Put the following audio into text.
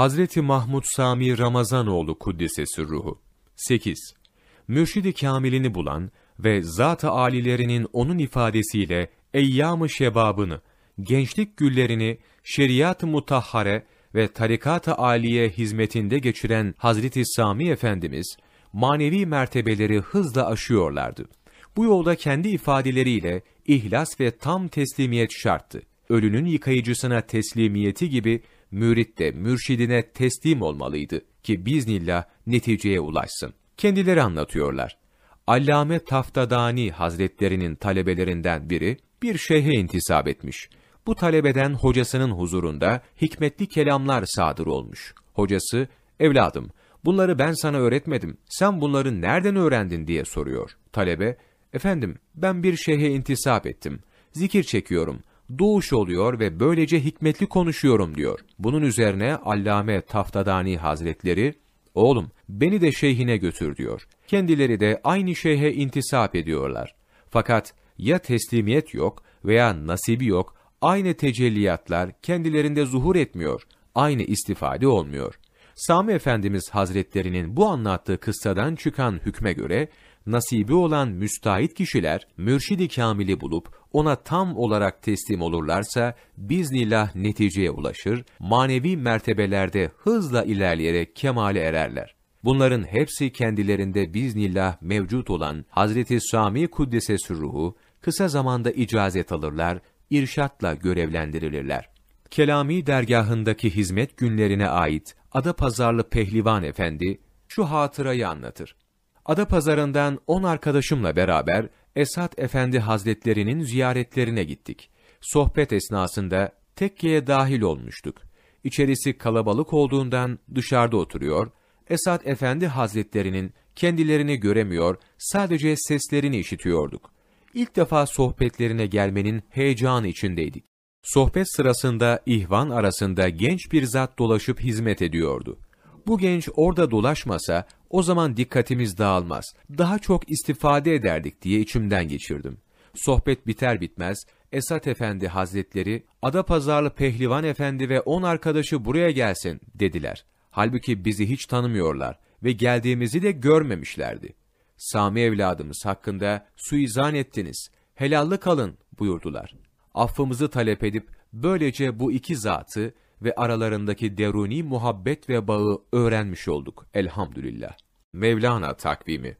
Hazreti Mahmud Sami Ramazanoğlu Kuddisesi Ruhu 8. Mürşid-i Kamilini bulan ve zat-ı alilerinin onun ifadesiyle eyyam-ı şebabını, gençlik güllerini şeriat-ı mutahhare ve tarikat-ı aliye hizmetinde geçiren Hazreti Sami Efendimiz, manevi mertebeleri hızla aşıyorlardı. Bu yolda kendi ifadeleriyle ihlas ve tam teslimiyet şarttı. Ölünün yıkayıcısına teslimiyeti gibi mürit de mürşidine teslim olmalıydı ki biznillah neticeye ulaşsın. Kendileri anlatıyorlar. Allame Taftadani Hazretlerinin talebelerinden biri bir şeyhe intisap etmiş. Bu talebeden hocasının huzurunda hikmetli kelamlar sadır olmuş. Hocası, evladım bunları ben sana öğretmedim, sen bunları nereden öğrendin diye soruyor. Talebe, efendim ben bir şeyhe intisap ettim, zikir çekiyorum, doğuş oluyor ve böylece hikmetli konuşuyorum diyor. Bunun üzerine Allame Taftadani Hazretleri, oğlum beni de şeyhine götür diyor. Kendileri de aynı şeyhe intisap ediyorlar. Fakat ya teslimiyet yok veya nasibi yok, aynı tecelliyatlar kendilerinde zuhur etmiyor, aynı istifade olmuyor. Sami Efendimiz Hazretlerinin bu anlattığı kıssadan çıkan hükme göre, nasibi olan müstahit kişiler, mürşidi kamili bulup, ona tam olarak teslim olurlarsa, biznillah neticeye ulaşır, manevi mertebelerde hızla ilerleyerek kemale ererler. Bunların hepsi kendilerinde biznillah mevcut olan Hazreti Sami Kuddesesi ruhu, kısa zamanda icazet alırlar, irşatla görevlendirilirler. Kelami dergahındaki hizmet günlerine ait Adapazarlı Pehlivan Efendi şu hatırayı anlatır. Adapazarı'ndan on arkadaşımla beraber Esat Efendi Hazretlerinin ziyaretlerine gittik. Sohbet esnasında tekkeye dahil olmuştuk. İçerisi kalabalık olduğundan dışarıda oturuyor, Esat Efendi Hazretlerinin kendilerini göremiyor, sadece seslerini işitiyorduk. İlk defa sohbetlerine gelmenin heyecanı içindeydik. Sohbet sırasında ihvan arasında genç bir zat dolaşıp hizmet ediyordu. Bu genç orada dolaşmasa o zaman dikkatimiz dağılmaz, daha çok istifade ederdik diye içimden geçirdim. Sohbet biter bitmez Esat Efendi Hazretleri, Adapazarlı Pehlivan Efendi ve on arkadaşı buraya gelsin dediler. Halbuki bizi hiç tanımıyorlar ve geldiğimizi de görmemişlerdi. Sami evladımız hakkında suizan ettiniz, helallı kalın buyurdular. Affımızı talep edip böylece bu iki zatı ve aralarındaki deruni muhabbet ve bağı öğrenmiş olduk elhamdülillah. Mevlana takvimi